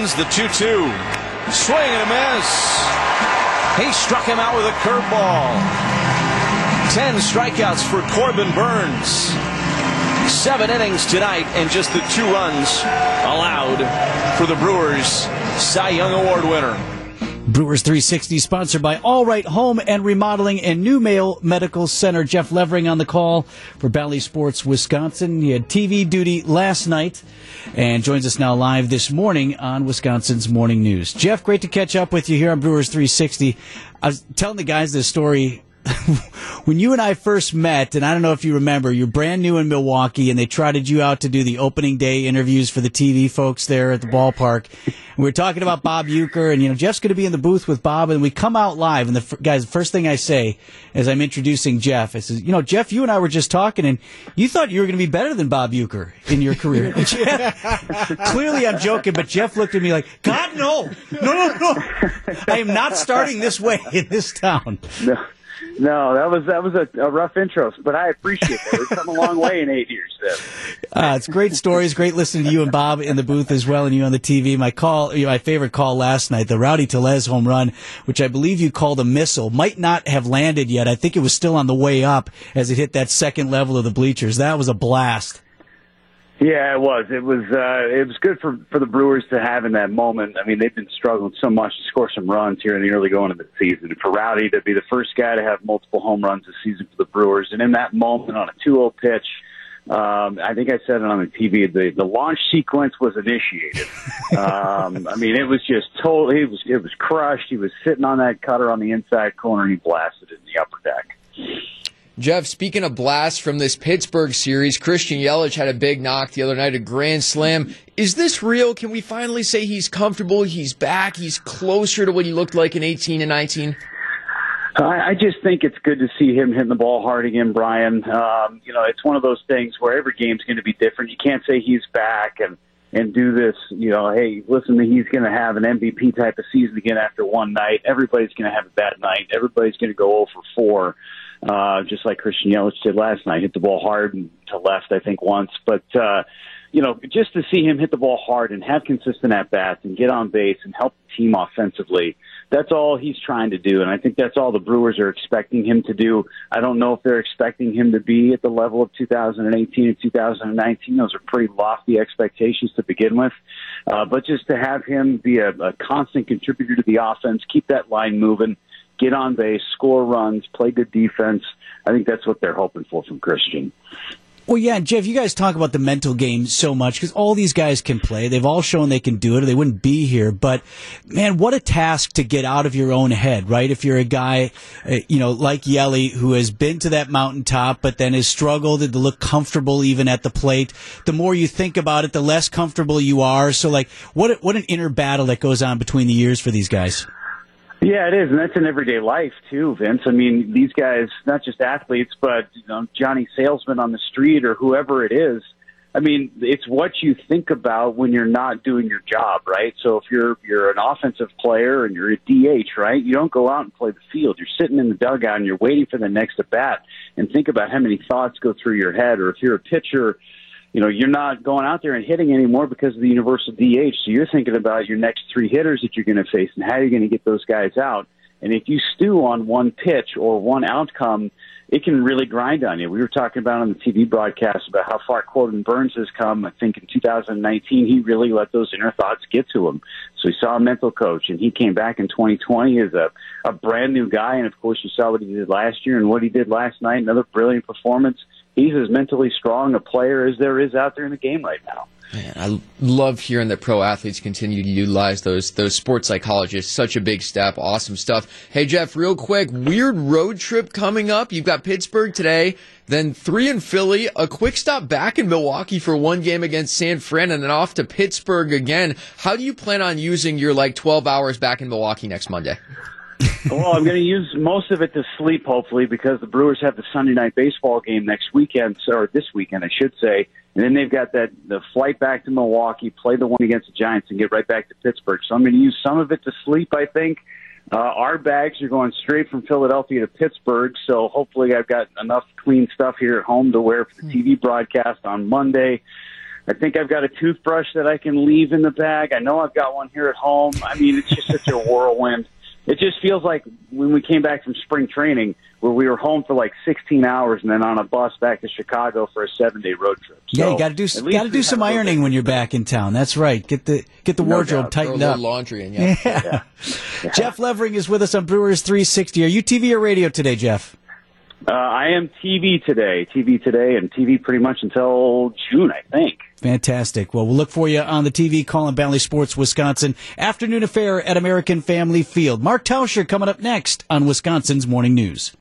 Twins, the 2 2. Swing and a miss. He struck him out with a curveball. 10 strikeouts for Corbin Burnes. Seven innings tonight, and just the two runs allowed for the Brewers Cy Young Award winner. Brewers 360 sponsored by All Right Home and Remodeling and New Mail Medical Center. Jeff Levering on the call for Bally Sports Wisconsin. He had TV duty last night and joins us now live this morning on Wisconsin's Morning News. Jeff, great to catch up with you here on Brewers 360. I was telling the guys this story when you and I first met, and I don't know if you remember, you're brand new in Milwaukee, and they trotted you out to do the opening day interviews for the TV folks there at the ballpark. And we were talking about Bob Uecker, and you know Jeff's going to be in the booth with Bob, and we come out live, and the guys, the first thing I say as I'm introducing Jeff, I says, you know, Jeff, you and I were just talking, and you thought you were going to be better than Bob Uecker in your career. Clearly, I'm joking, but Jeff looked at me like, God, no, no, no, no, I am not starting this way in this town. No. No, that was that was a, a rough intro, but I appreciate it. We've come a long way in eight years. Uh, it's great stories. Great listening to you and Bob in the booth as well, and you on the TV. My call, my favorite call last night, the Rowdy Tellez home run, which I believe you called a missile, might not have landed yet. I think it was still on the way up as it hit that second level of the bleachers. That was a blast. Yeah, it was. It was. Uh, it was good for for the Brewers to have in that moment. I mean, they've been struggling so much to score some runs here in the early going of the season. For Rowdy to be the first guy to have multiple home runs this season for the Brewers, and in that moment on a 2-0 pitch, um, I think I said it on the TV. The the launch sequence was initiated. um, I mean, it was just totally. It was it was crushed. He was sitting on that cutter on the inside corner, and he blasted it in the upper deck. Jeff, speaking of blasts from this Pittsburgh series, Christian Yelich had a big knock the other night, a grand slam. Is this real? Can we finally say he's comfortable? He's back. He's closer to what he looked like in 18 and 19? I, just think it's good to see him hitting the ball hard again, Brian. Um, you know, it's one of those things where every game's going to be different. You can't say he's back and and do this. You know, hey, listen, he's going to have an MVP type of season again after one night. Everybody's going to have a bad night. Everybody's going to go 0 for 4 uh, just like Christian Yelich did last night. Hit the ball hard and to left, I think, once. But, uh, you know, just to see him hit the ball hard and have consistent at bats and get on base and help the team offensively, that's all he's trying to do. And I think that's all the Brewers are expecting him to do. I don't know if they're expecting him to be at the level of 2018 and 2019. Those are pretty lofty expectations to begin with. Uh, but just to have him be a, a constant contributor to the offense, keep that line moving get on base, score runs, play good defense. I think that's what they're hoping for from Christian. Well, yeah, Jeff, you guys talk about the mental game so much because all these guys can play. They've all shown they can do it or they wouldn't be here. But man, what a task to get out of your own head, right? If you're a guy, uh, you know, like Yelly, who has been to that mountaintop, but then has struggled to look comfortable even at the plate. The more you think about it, the less comfortable you are. So like, what, what an inner battle that goes on between the years for these guys. Yeah, it is, and that's in everyday life too, Vince. I mean, these guys, not just athletes, but you know, Johnny salesman on the street or whoever it is. I mean, it's what you think about when you're not doing your job, right? So if you're you're an offensive player and you're a DH, right? You don't go out and play the field. You're sitting in the dugout and you're waiting for the next at bat and think about how many thoughts go through your head. Or if you're a pitcher, you know, you're not going out there and hitting anymore because of the universal DH. So you're thinking about your next three hitters that you're going to face and how you're going to get those guys out. And if you stew on one pitch or one outcome, it can really grind on you. We were talking about on the TV broadcast about how far Corbin Burnes has come. I think in 2019 he really let those inner thoughts get to him. So he saw a mental coach, and he came back in 2020 as a a brand new guy. And of course, you saw what he did last year and what he did last night. Another brilliant performance he's as mentally strong a player as there is out there in the game right now. Man, I love hearing that pro athletes continue to utilize those those sports psychologists. Such a big step. Awesome stuff. Hey Jeff, real quick, weird road trip coming up. You've got Pittsburgh today, then three in Philly, a quick stop back in Milwaukee for one game against San Fran, and then off to Pittsburgh again. How do you plan on using your like twelve hours back in Milwaukee next Monday? Well, I'm going to use most of it to sleep, hopefully, because the Brewers have the Sunday night baseball game next weekend, or this weekend, I should say. And then they've got that the flight back to Milwaukee, play the one against the Giants, and get right back to Pittsburgh. So I'm going to use some of it to sleep. I think uh, our bags are going straight from Philadelphia to Pittsburgh, so hopefully I've got enough clean stuff here at home to wear for the TV broadcast on Monday I think I've got a toothbrush that I can leave in the bag. I know I've got one here at home. I mean, it's just such a whirlwind. It just feels like when we came back from spring training, where we were home for like 16 hours and then on a bus back to Chicago for a seven day road trip. So yeah, you got to do got to do some ironing when you're back in town. That's right. Get the get the No wardrobe doubt. tightened Throw a up. little laundry in, yeah. Yeah. Jeff Levering is with us on Brewers 360. Are you TV or radio today, Jeff? Uh, I am TV today, TV today, and TV pretty much until June, I think. Fantastic. Well, we'll look for you on the TV calling Bally Sports Wisconsin afternoon affair at American Family Field. Mark Tauscher coming up next on Wisconsin's Morning News.